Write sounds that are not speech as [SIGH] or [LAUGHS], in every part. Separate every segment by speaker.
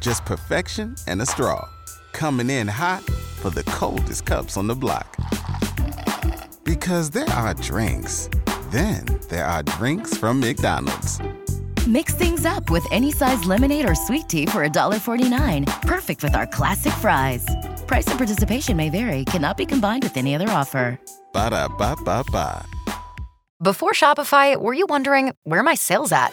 Speaker 1: just perfection and a straw. Coming in hot for the coldest cups on the block. Because there are drinks, then there are drinks from McDonald's.
Speaker 2: Mix things up with any size lemonade or sweet tea for $1.49. Perfect with our classic fries. Price and participation may vary, cannot be combined with any other offer.
Speaker 1: Ba da ba ba ba.
Speaker 3: Before Shopify, were you wondering where are my sales at?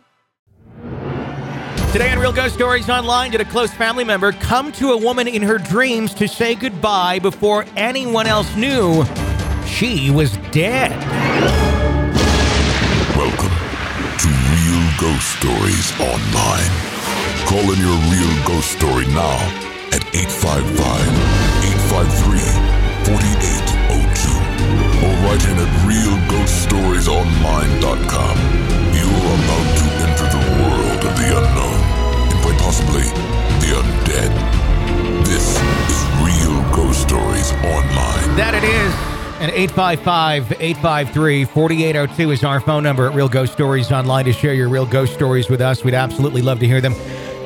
Speaker 4: Today on Real Ghost Stories Online, did a close family member come to a woman in her dreams to say goodbye before anyone else knew she was dead?
Speaker 5: Welcome to Real Ghost Stories Online. Call in your real ghost story now at 855 853 4802 or write in at realghoststoriesonline.com. You are about to enter the world of the unknown possibly the undead. This is Real Ghost Stories Online.
Speaker 4: That it is. And 855 853 4802 is our phone number at Real Ghost Stories Online to share your real ghost stories with us. We'd absolutely love to hear them.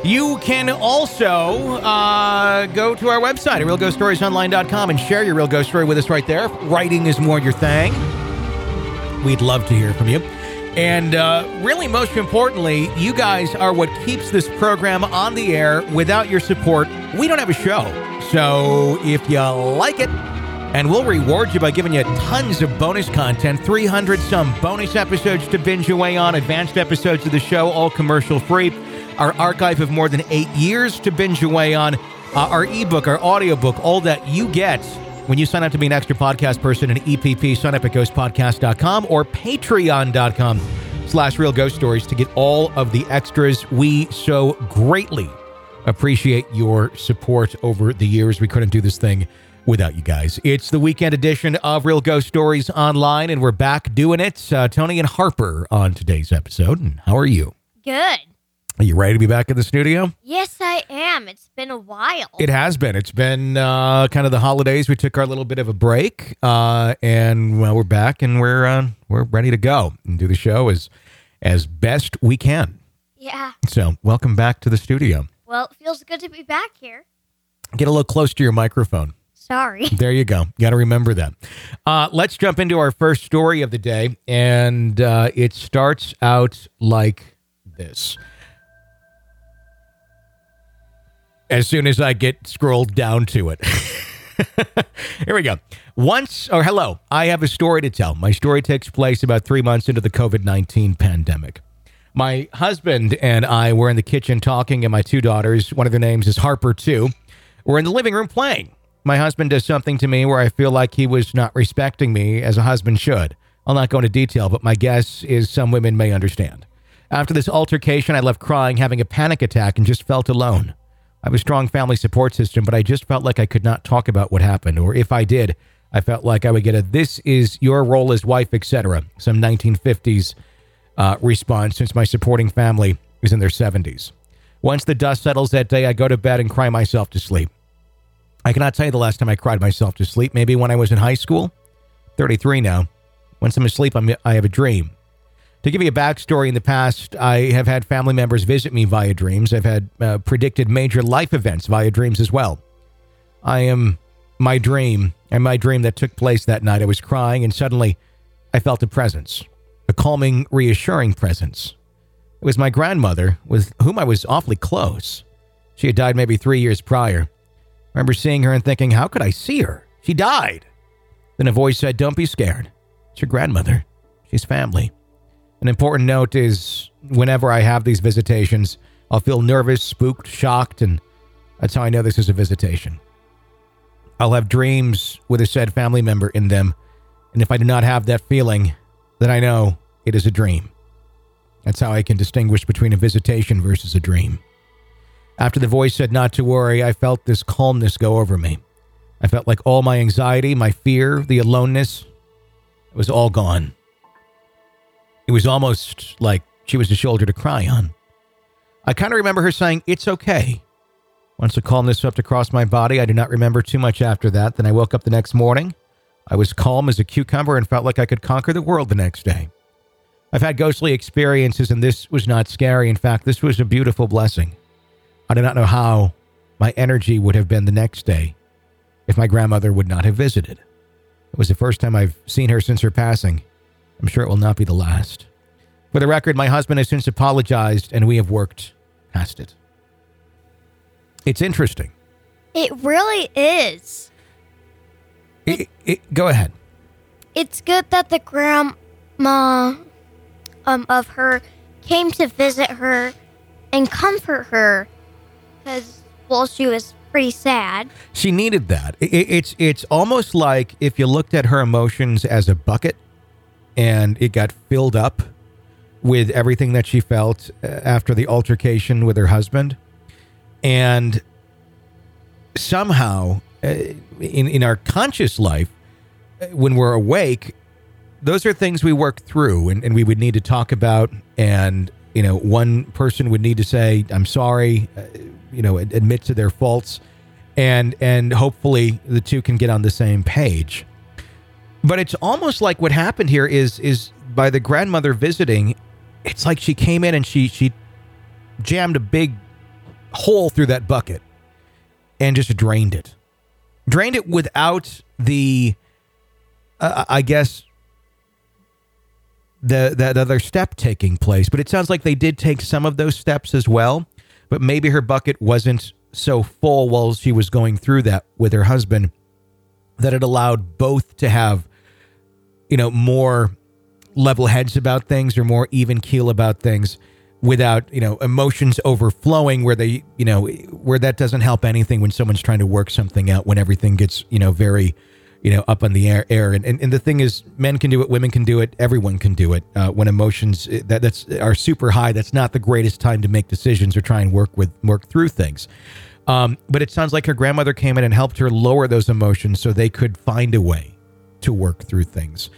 Speaker 4: You can also uh, go to our website at realghoststoriesonline.com and share your real ghost story with us right there. Writing is more your thing. We'd love to hear from you. And uh, really, most importantly, you guys are what keeps this program on the air. Without your support, we don't have a show. So if you like it, and we'll reward you by giving you tons of bonus content 300 some bonus episodes to binge away on, advanced episodes of the show, all commercial free, our archive of more than eight years to binge away on, uh, our ebook, our audiobook, all that you get when you sign up to be an extra podcast person in EPP, sign up at ghostpodcast.com or patreon.com slash real ghost stories to get all of the extras. We so greatly appreciate your support over the years. We couldn't do this thing without you guys. It's the weekend edition of Real Ghost Stories Online, and we're back doing it. Uh, Tony and Harper on today's episode. And how are you?
Speaker 6: Good.
Speaker 4: Are you ready to be back in the studio?
Speaker 6: Yes, I am. It's been a while.
Speaker 4: It has been. It's been uh, kind of the holidays. We took our little bit of a break, uh, and well, we're back and we're uh, we're ready to go and do the show as as best we can.
Speaker 6: yeah.
Speaker 4: So, welcome back to the studio.
Speaker 6: Well, it feels good to be back here.
Speaker 4: Get a little close to your microphone.
Speaker 6: Sorry. [LAUGHS]
Speaker 4: There you go. Got to remember that. Uh, let's jump into our first story of the day, and uh, it starts out like this. As soon as I get scrolled down to it. [LAUGHS] Here we go. Once, or hello, I have a story to tell. My story takes place about three months into the COVID 19 pandemic. My husband and I were in the kitchen talking, and my two daughters, one of their names is Harper, too, were in the living room playing. My husband does something to me where I feel like he was not respecting me as a husband should. I'll not go into detail, but my guess is some women may understand. After this altercation, I left crying, having a panic attack, and just felt alone. I have a strong family support system, but I just felt like I could not talk about what happened, or if I did, I felt like I would get a "This is your role as wife," etc. Some 1950s uh, response, since my supporting family is in their 70s. Once the dust settles that day, I go to bed and cry myself to sleep. I cannot tell you the last time I cried myself to sleep. Maybe when I was in high school. 33 now. Once I'm asleep, I'm, I have a dream. To give you a backstory, in the past, I have had family members visit me via dreams. I've had uh, predicted major life events via dreams as well. I am my dream, and my dream that took place that night. I was crying, and suddenly I felt a presence, a calming, reassuring presence. It was my grandmother, with whom I was awfully close. She had died maybe three years prior. I remember seeing her and thinking, how could I see her? She died. Then a voice said, Don't be scared. It's your grandmother. She's family. An important note is whenever I have these visitations, I'll feel nervous, spooked, shocked, and that's how I know this is a visitation. I'll have dreams with a said family member in them, and if I do not have that feeling, then I know it is a dream. That's how I can distinguish between a visitation versus a dream. After the voice said not to worry, I felt this calmness go over me. I felt like all my anxiety, my fear, the aloneness, it was all gone. It was almost like she was a shoulder to cry on. I kind of remember her saying, It's okay. Once the calmness swept across my body, I do not remember too much after that. Then I woke up the next morning. I was calm as a cucumber and felt like I could conquer the world the next day. I've had ghostly experiences, and this was not scary. In fact, this was a beautiful blessing. I do not know how my energy would have been the next day if my grandmother would not have visited. It was the first time I've seen her since her passing. I'm sure it will not be the last. For the record, my husband has since apologized and we have worked past it. It's interesting.
Speaker 6: It really is.
Speaker 4: It, it, go ahead.
Speaker 6: It's good that the grandma um, of her came to visit her and comfort her because, well, she was pretty sad.
Speaker 4: She needed that. It, it's it's almost like if you looked at her emotions as a bucket and it got filled up with everything that she felt uh, after the altercation with her husband. And somehow uh, in in our conscious life uh, when we're awake those are things we work through and, and we would need to talk about. And you know one person would need to say i'm sorry you know admit to their faults. And and hopefully the two can get on the same page but it's almost like what happened here is is by the grandmother visiting it's like she came in and she she jammed a big hole through that bucket and just drained it. Drained it without the uh, i guess the that other step taking place. But it sounds like they did take some of those steps as well. But maybe her bucket wasn't so full while she was going through that with her husband that it allowed both to have you know more level heads about things or more even keel about things without you know emotions overflowing where they you know where that doesn't help anything when someone's trying to work something out when everything gets you know very you know up on the air air. And, and, and the thing is men can do it women can do it everyone can do it uh, when emotions uh, that that's are super high that's not the greatest time to make decisions or try and work with work through things. Um, but it sounds like her grandmother came in and helped her lower those emotions so they could find a way to work through things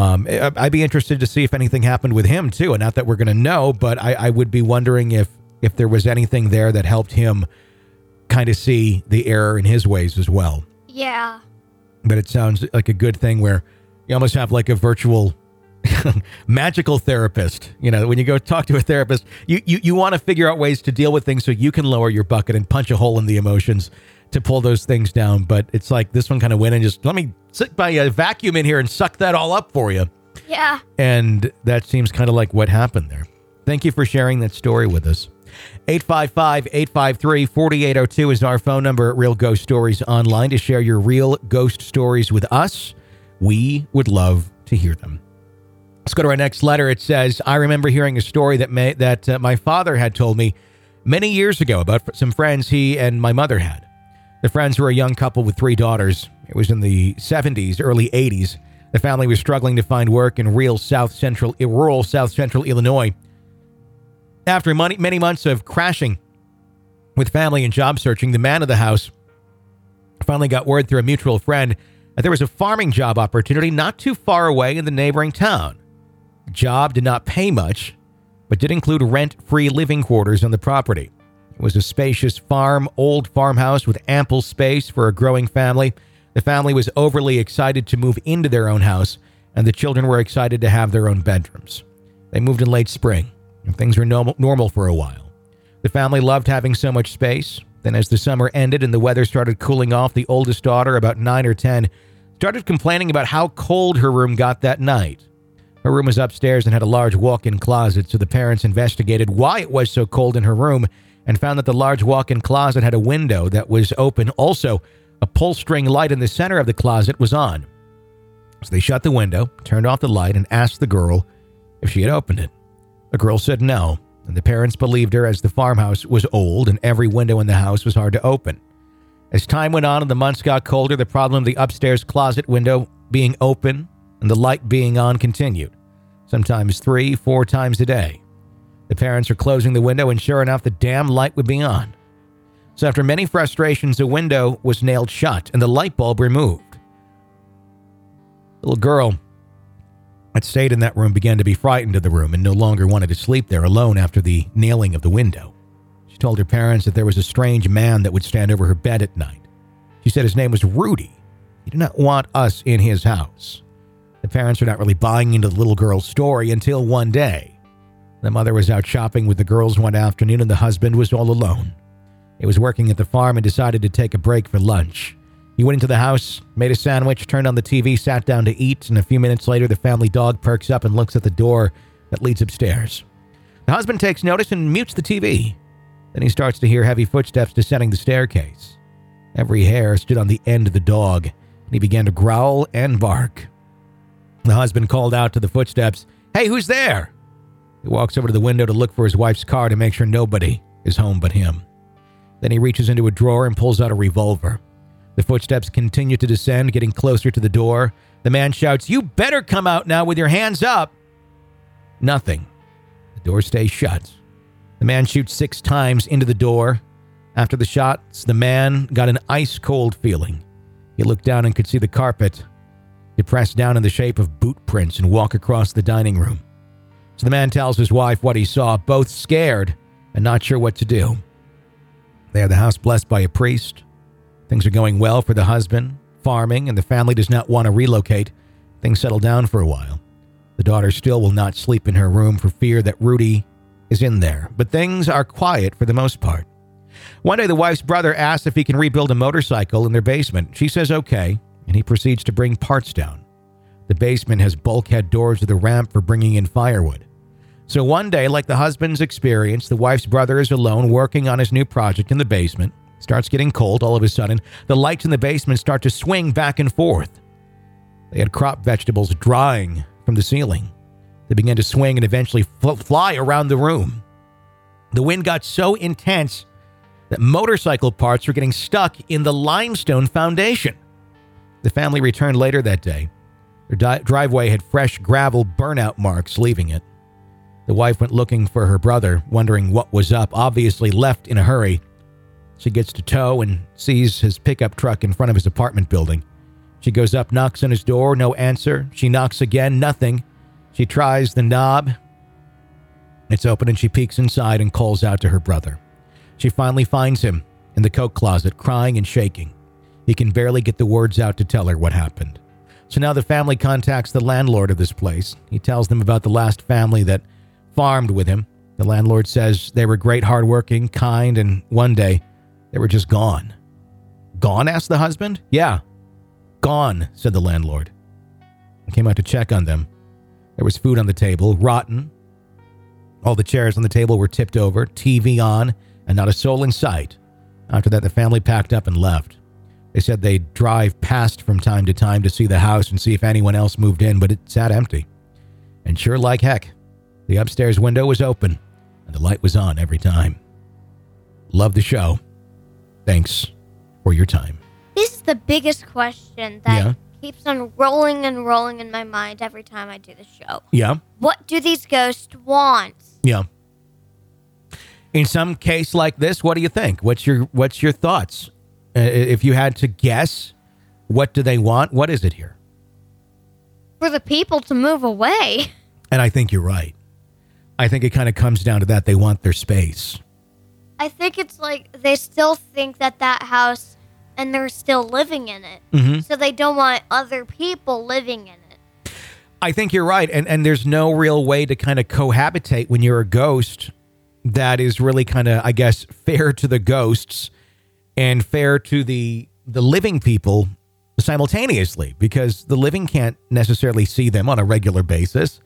Speaker 4: um, I'd be interested to see if anything happened with him too, and not that we're going to know, but I, I would be wondering if if there was anything there that helped him kind of see the error in his ways as well.
Speaker 6: Yeah.
Speaker 4: But it sounds like a good thing where you almost have like a virtual [LAUGHS] magical therapist. You know, when you go talk to a therapist, you you, you want to figure out ways to deal with things so you can lower your bucket and punch a hole in the emotions to pull those things down. But it's like this one kind of went and just let me sit by a vacuum in here and suck that all up for you.
Speaker 6: Yeah.
Speaker 4: And that seems kind of like what happened there. Thank you for sharing that story with us. 855 853 4802 is our phone number at Real Ghost Stories Online to share your real ghost stories with us. We would love to hear them. Let's go to our next letter. It says, I remember hearing a story that, may, that uh, my father had told me many years ago about some friends he and my mother had. The friends were a young couple with three daughters. It was in the 70s, early 80s. The family was struggling to find work in real South Central, rural South Central Illinois. After many, many months of crashing with family and job searching, the man of the house finally got word through a mutual friend that there was a farming job opportunity not too far away in the neighboring town. The job did not pay much, but did include rent free living quarters on the property. It was a spacious farm, old farmhouse with ample space for a growing family. The family was overly excited to move into their own house, and the children were excited to have their own bedrooms. They moved in late spring, and things were normal, for a while. The family loved having so much space. Then, as the summer ended and the weather started cooling off, the oldest daughter, about nine or ten, started complaining about how cold her room got that night. Her room was upstairs and had a large walk in closet, so the parents investigated why it was so cold in her room and found that the large walk in closet had a window that was open. Also, A pull string light in the center of the closet was on. So they shut the window, turned off the light, and asked the girl if she had opened it. The girl said no, and the parents believed her as the farmhouse was old and every window in the house was hard to open. As time went on and the months got colder, the problem of the upstairs closet window being open and the light being on continued, sometimes three, four times a day. The parents were closing the window, and sure enough, the damn light would be on. So, after many frustrations, the window was nailed shut and the light bulb removed. The little girl that stayed in that room began to be frightened of the room and no longer wanted to sleep there alone after the nailing of the window. She told her parents that there was a strange man that would stand over her bed at night. She said his name was Rudy. He did not want us in his house. The parents were not really buying into the little girl's story until one day. The mother was out shopping with the girls one afternoon and the husband was all alone. He was working at the farm and decided to take a break for lunch. He went into the house, made a sandwich, turned on the TV, sat down to eat, and a few minutes later, the family dog perks up and looks at the door that leads upstairs. The husband takes notice and mutes the TV. Then he starts to hear heavy footsteps descending the staircase. Every hair stood on the end of the dog, and he began to growl and bark. The husband called out to the footsteps, Hey, who's there? He walks over to the window to look for his wife's car to make sure nobody is home but him. Then he reaches into a drawer and pulls out a revolver. The footsteps continue to descend, getting closer to the door. The man shouts, You better come out now with your hands up. Nothing. The door stays shut. The man shoots six times into the door. After the shots, the man got an ice cold feeling. He looked down and could see the carpet depressed down in the shape of boot prints and walk across the dining room. So the man tells his wife what he saw, both scared and not sure what to do. They have the house blessed by a priest. Things are going well for the husband, farming, and the family does not want to relocate. Things settle down for a while. The daughter still will not sleep in her room for fear that Rudy is in there, but things are quiet for the most part. One day, the wife's brother asks if he can rebuild a motorcycle in their basement. She says okay, and he proceeds to bring parts down. The basement has bulkhead doors with a ramp for bringing in firewood. So one day, like the husband's experience, the wife's brother is alone working on his new project in the basement. Starts getting cold all of a sudden. The lights in the basement start to swing back and forth. They had crop vegetables drying from the ceiling. They began to swing and eventually fl- fly around the room. The wind got so intense that motorcycle parts were getting stuck in the limestone foundation. The family returned later that day. Their di- driveway had fresh gravel burnout marks leaving it. The wife went looking for her brother, wondering what was up, obviously left in a hurry. She gets to tow and sees his pickup truck in front of his apartment building. She goes up, knocks on his door, no answer. She knocks again, nothing. She tries the knob. It's open and she peeks inside and calls out to her brother. She finally finds him in the coat closet, crying and shaking. He can barely get the words out to tell her what happened. So now the family contacts the landlord of this place. He tells them about the last family that farmed with him. The landlord says they were great, hardworking, kind, and one day they were just gone. Gone? asked the husband. Yeah, gone, said the landlord. I came out to check on them. There was food on the table, rotten. All the chairs on the table were tipped over, TV on, and not a soul in sight. After that, the family packed up and left. They said they'd drive past from time to time to see the house and see if anyone else moved in, but it sat empty. And sure like heck, the upstairs window was open and the light was on every time. Love the show. Thanks for your time.
Speaker 6: This is the biggest question that
Speaker 4: Yeah.
Speaker 6: keeps on rolling and rolling in my mind every time I do the show.
Speaker 4: Yeah.
Speaker 6: What do these ghosts want?
Speaker 4: Yeah. In some case like this, what do you think? What's your what's your thoughts? Uh, if you had to guess, what do they want? What is it here?
Speaker 6: For the people to move away.
Speaker 4: And I think you're right. I think it kind of comes down to that they want their space.
Speaker 6: I think it's like they still think that that house and they're still living in it.
Speaker 4: Mm-hmm.
Speaker 6: So they don't want other people living in it.
Speaker 4: I think you're right, and and there's no real way to kind of cohabitate when you're a ghost that is really kind of, I guess, fair to the ghosts and fair to the the living people simultaneously, because the living can't necessarily see them on a regular basis.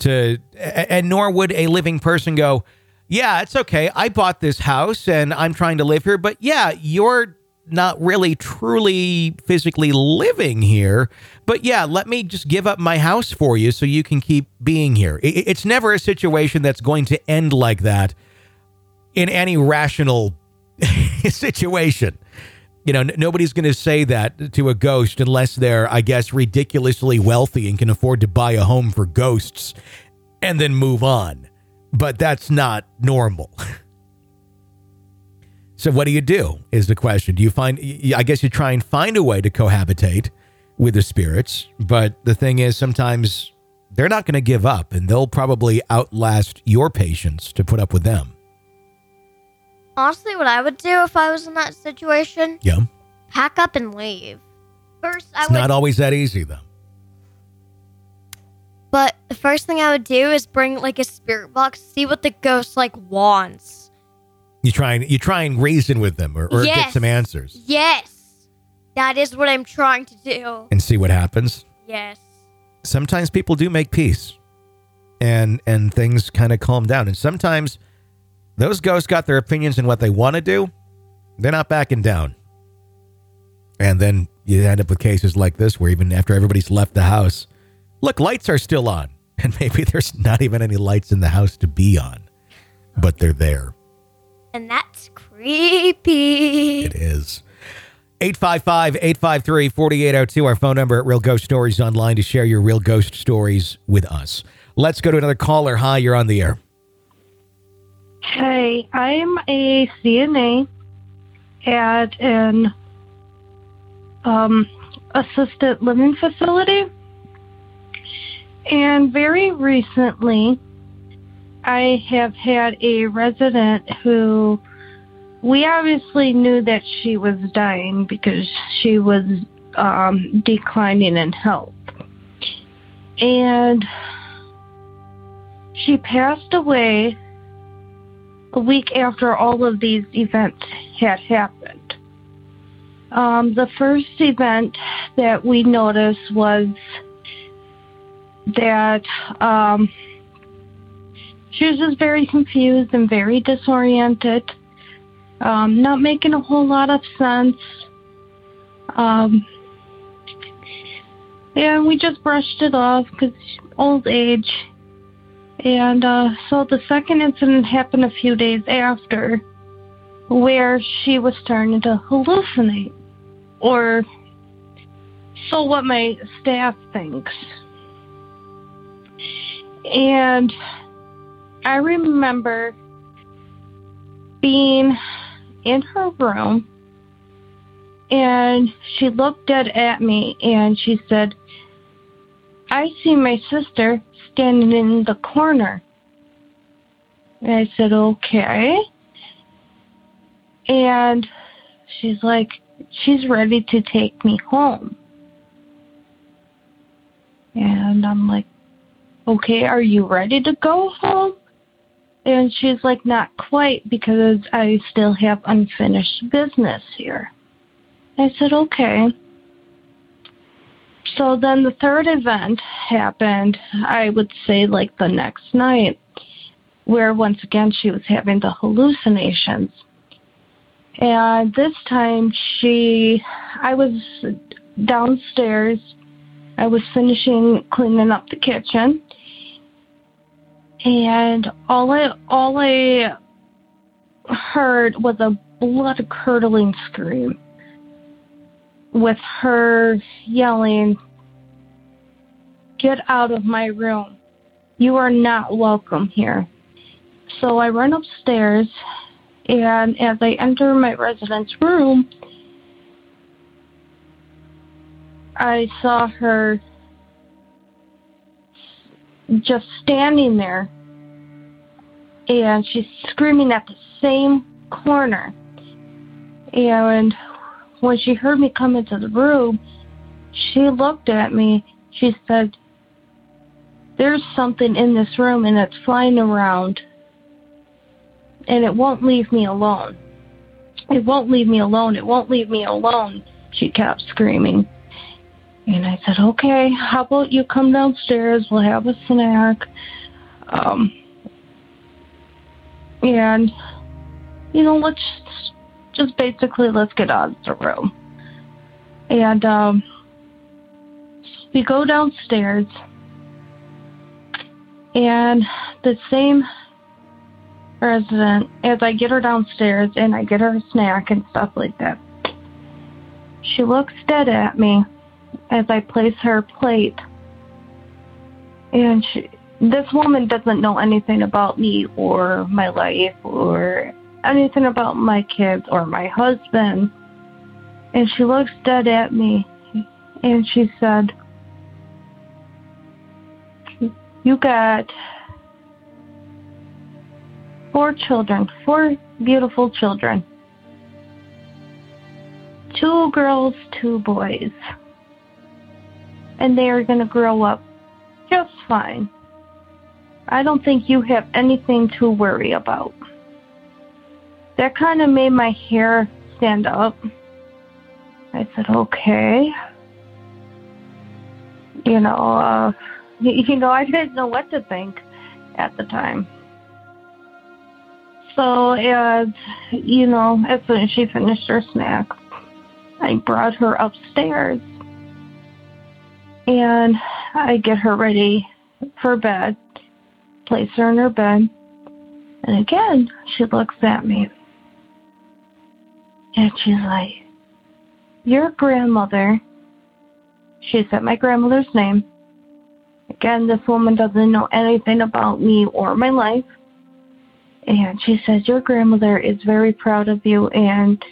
Speaker 4: To and nor would a living person go, yeah, it's okay. I bought this house and I'm trying to live here, but yeah, you're not really truly physically living here, but yeah, let me just give up my house for you so you can keep being here. It's never a situation that's going to end like that in any rational [LAUGHS] situation. You know, n- nobody's going to say that to a ghost unless they're, I guess, ridiculously wealthy and can afford to buy a home for ghosts and then move on. But that's not normal. [LAUGHS] So what do you do? Is the question. Do you find? I guess you try and find a way to cohabitate with the spirits, but the thing is, sometimes they're not going to give up, and they'll probably outlast your patience to put up with them.
Speaker 6: Honestly, what I would do if I was in that situation,
Speaker 4: Yeah,
Speaker 6: pack up and leave. First, I
Speaker 4: it's
Speaker 6: would,
Speaker 4: not always that easy, though.
Speaker 6: but the first thing I would do is bring like a spirit box, see what the ghost like wants.
Speaker 4: You try and you try and reason with them, or, or get some answers,
Speaker 6: Yes, that is what I'm trying to do.
Speaker 4: and see what happens.
Speaker 6: Yes.
Speaker 4: sometimes people do make peace and and things kind of calm down and sometimes those ghosts got their opinions and what they want to do they're not backing down. And then you end up with cases like this where even after everybody's left the house look lights are still on. [LAUGHS] And maybe there's not even any lights in the house to be on but they're there.
Speaker 6: And that's creepy.
Speaker 4: it is. 855-853-4802 our phone number at real ghost stories online to share your real ghost stories with us. Let's go to another caller. Hi you're on the air
Speaker 7: Hey, I'm a CNA at an um, assisted living facility. And very recently, I have had a resident who we obviously knew that she was dying because she was um, declining in health. And she passed away a week after all of these events had happened. Um, the first event that we noticed was that um, she was just very confused and very disoriented, um, not making a whole lot of sense. Um, and we just brushed it off because old age. And uh, so the second incident happened a few days after, where she was starting to hallucinate, or so what my staff thinks. And I remember being in her room, and she looked dead at me and she said, I see my sister standing in the corner. And I said, okay. And she's like, she's ready to take me home. And I'm like, okay, are you ready to go home? And she's like, not quite because I still have unfinished business here. I said, okay. So then the third event happened, I would say like the next night, where once again she was having the hallucinations. And this time she, I was downstairs, I was finishing cleaning up the kitchen, and all I, all I heard was a blood curdling scream with her yelling, Get out of my room. You are not welcome here. So I run upstairs, and as I enter my resident's room, I saw her just standing there, and she's screaming at the same corner. And when she heard me come into the room, she looked at me. She said, There's something in this room and it's flying around. And it won't leave me alone. It won't leave me alone. It won't leave me alone. She kept screaming. And I said, Okay, how about you come downstairs? We'll have a snack. Um, and, you know, let's just basically let's get out of the room. And um, we go downstairs, and the same resident, as I get her downstairs and I get her a snack and stuff like that, she looks dead at me as I place her plate. And she, this woman doesn't know anything about me or my life or anything about my kids or my husband. And she looks dead at me and she said, You got four children, four beautiful children. Two girls, two boys. And they are going to grow up just fine. I don't think you have anything to worry about. That kind of made my hair stand up. I said, okay. You know, uh, you know, [LAUGHS] I didn't know what to think at the time. So, as you know, as soon as she finished her snack, I brought her upstairs and I get her ready for bed, place her in her bed, and again, she looks at me and she's like, Your grandmother, she said my grandmother's name. Again, this woman doesn't know anything about me or my life. And she says, Your grandmother is very proud of you and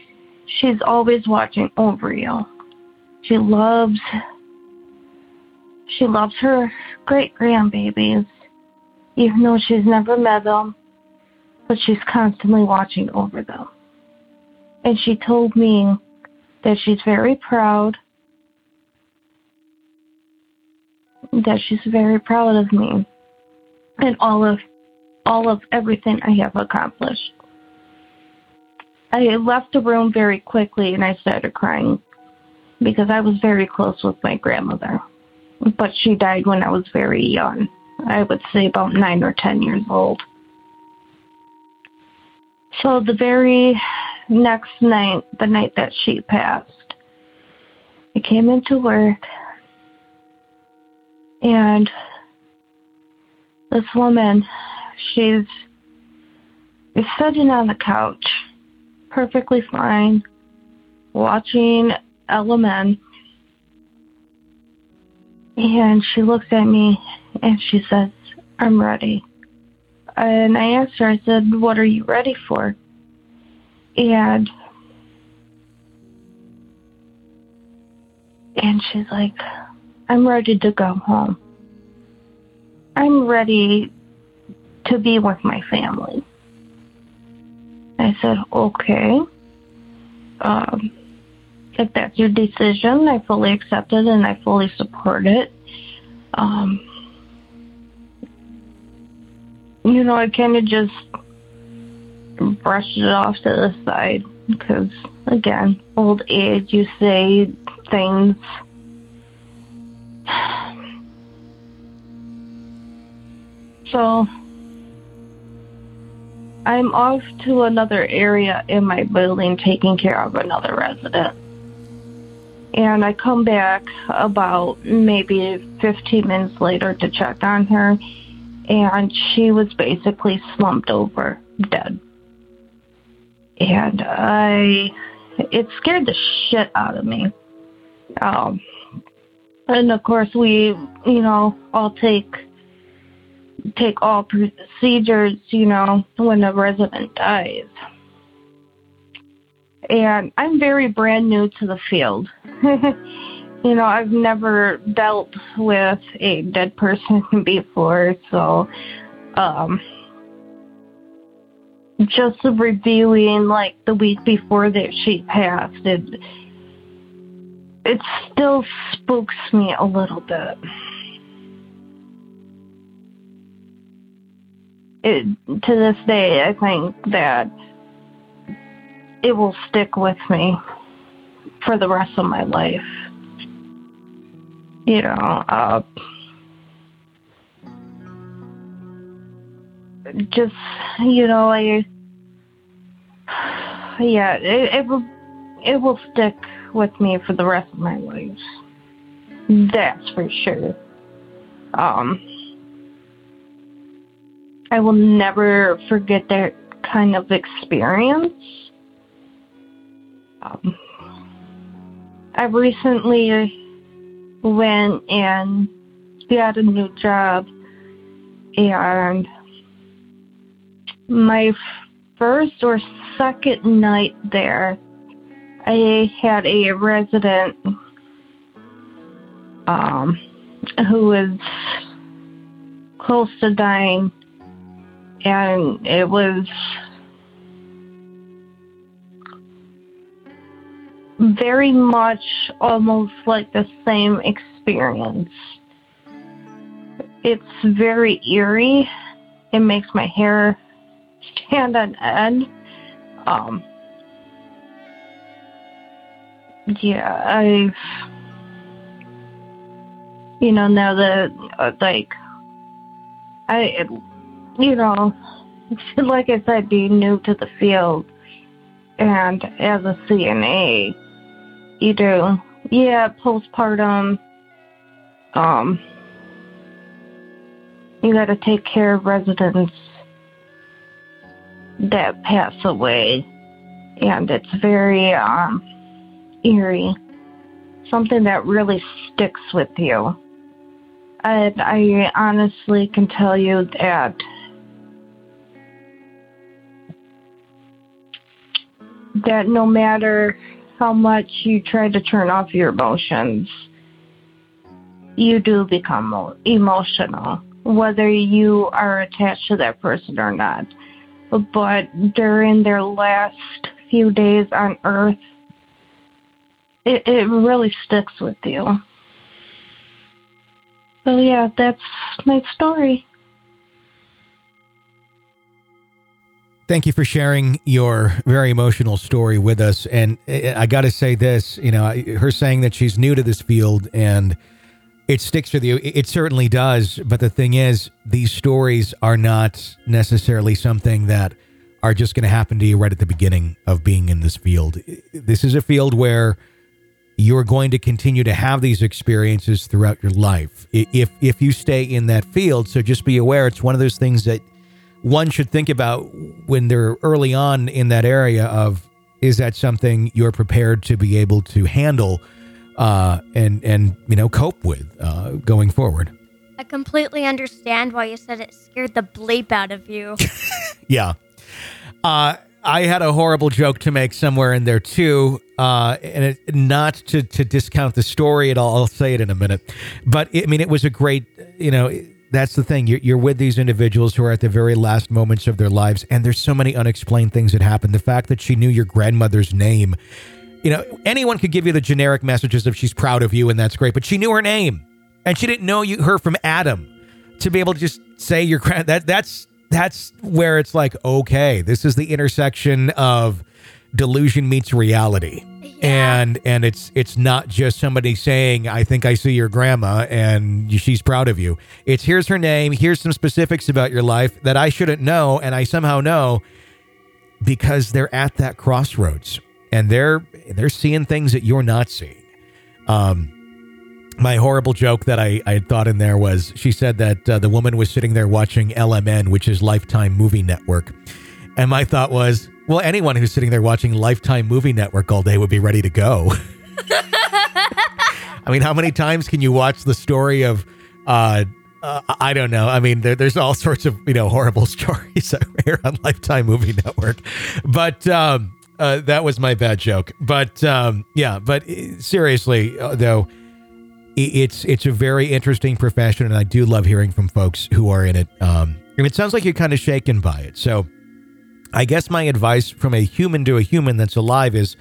Speaker 7: she's always watching over you. She loves she loves her great grandbabies, even though she's never met them, but she's constantly watching over them. And she told me that she's very proud, that she's very proud of me and all of all of everything I have accomplished. I left the room very quickly and I started crying because I was very close with my grandmother. But she died when I was very young. I would say about nine or ten years old. So the very next night, the night that she passed, I came into work and this woman she's sitting on the couch, perfectly fine, watching LMN. And she looks at me and she says, I'm ready. And I asked her, I said, What are you ready for? And and she's like, I'm ready to go home. I'm ready to be with my family. I said, okay. Um, if that's your decision, I fully accept it and I fully support it. Um, you know, I kind of just brushed it off to the side because, again, old age, you say things. So, I'm off to another area in my building taking care of another resident. And I come back about maybe 15 minutes later to check on her, and she was basically slumped over, dead. And I, it scared the shit out of me. Um, and of course, we, you know, all take take all procedures, you know, when a resident dies. And I'm very brand new to the field. [LAUGHS] you know, I've never dealt with a dead person [LAUGHS] before, so um just reviewing like the week before that she passed, it it still spooks me a little bit. it, to this day, I think that it will stick with me for the rest of my life. You know, uh, just, you know, I, yeah, it, it will it will stick with me for the rest of my life. That's for sure. Um, I will never forget that kind of experience. Um, I recently went and got a new job, and my first or second night there, I had a resident um, who was close to dying, and it was very much almost like the same experience. It's very eerie. It makes my hair stand on end. Um, yeah, I've, you know, now that, uh, like, I, you know, [LAUGHS] like I said, being new to the field and as a CNA, you do, yeah, postpartum, um, you got to take care of residents that pass away, and it's very um, eerie, something that really sticks with you. And I honestly can tell you that that no matter how much you try to turn off your emotions, you do become emotional, whether you are attached to that person or not. But during their last few days on Earth, it, it really sticks with you. So, yeah, that's my story.
Speaker 4: Thank you for sharing your very emotional story with us. And I got to say this, you know, her saying that she's new to this field and it sticks with you. It certainly does. But the thing is, these stories are not necessarily something that are just going to happen to you right at the beginning of being in this field. This is a field where you're going to continue to have these experiences throughout your life if if you stay in that field. So just be aware, it's one of those things that one should think about when they're early on in that area of is that something you're prepared to be able to handle uh, and and you know cope with uh, going forward.
Speaker 6: I completely understand why you said it scared the bleep out of you. [LAUGHS]
Speaker 4: yeah, uh, I had a horrible joke to make somewhere in there too, uh, and it, not to to discount the story at all. I'll say it in a minute, but it, I mean it was a great you know that's the thing. You're, you're with these individuals who are at the very last moments of their lives, and there's so many unexplained things that happen. The fact that she knew your grandmother's name, you know, anyone could give you the generic messages of she's proud of you, and that's great, but she knew her name, and she didn't know you her from Adam. To be able to just say your grand that that's that's where it's like, okay, this is the intersection of delusion meets reality. And and it's it's not just somebody saying i think i see your grandma and she's proud of you. It's here's her name. Here's some specifics about your life that i shouldn't know and i somehow know because they're at that crossroads and they're they're seeing things that you're not seeing. Um my horrible joke that I, I thought in there was she said that uh, the woman was sitting there watching LMN, which is Lifetime Movie Network. And my thought was, well, anyone who's sitting there watching Lifetime Movie Network all day would be ready to go. [LAUGHS] I mean, how many times can you watch the story of, uh, uh, I don't know. I mean, there, there's all sorts of you know horrible [LAUGHS] stories here on Lifetime Movie Network, but um, uh, that was my bad joke. But um, yeah, but uh, seriously uh, though, it's it's a very interesting profession, and I do love hearing from folks who are in it. Um, and it sounds like you're kind of shaken by it. So I guess my advice from a human to a human that's alive is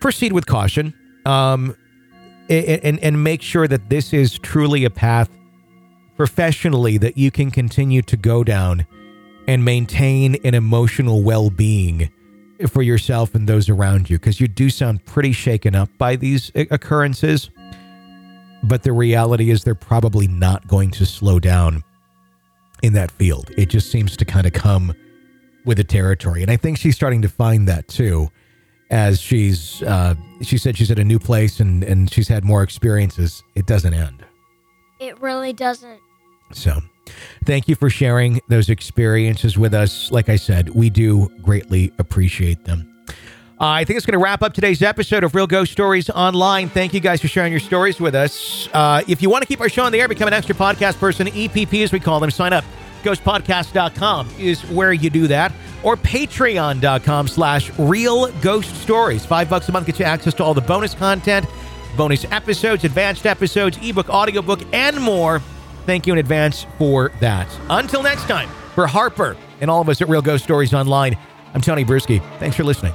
Speaker 4: proceed with caution um, and, and make sure that this is truly a path professionally that you can continue to go down and maintain an emotional well being for yourself and those around you because you do sound pretty shaken up by these occurrences. But the reality is, they're probably not going to slow down in that field. It just seems to kind of come with the territory. And I think she's starting to find that too. as she's uh, she said she's at a new place and and she's had more experiences. It doesn't end.
Speaker 6: It really doesn't.
Speaker 4: So, thank you for sharing those experiences with us. Like I said, we do greatly appreciate them. Uh, I think it's going to wrap up today's episode of Real Ghost Stories Online. Thank you guys for sharing your stories with us. Uh, if you want to keep our show on the air, become an extra podcast person, EPP as we call them, sign up. Ghostpodcast.com is where you do that. Or patreon.com slash real ghost stories. Five bucks a month gets you access to all the bonus content, bonus episodes, advanced episodes, ebook, audiobook, and more. Thank you in advance for that. Until next time, for Harper and all of us at Real Ghost Stories Online, I'm Tony Brueski. Thanks for listening.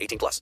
Speaker 8: 18 plus.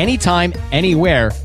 Speaker 9: anytime, anywhere,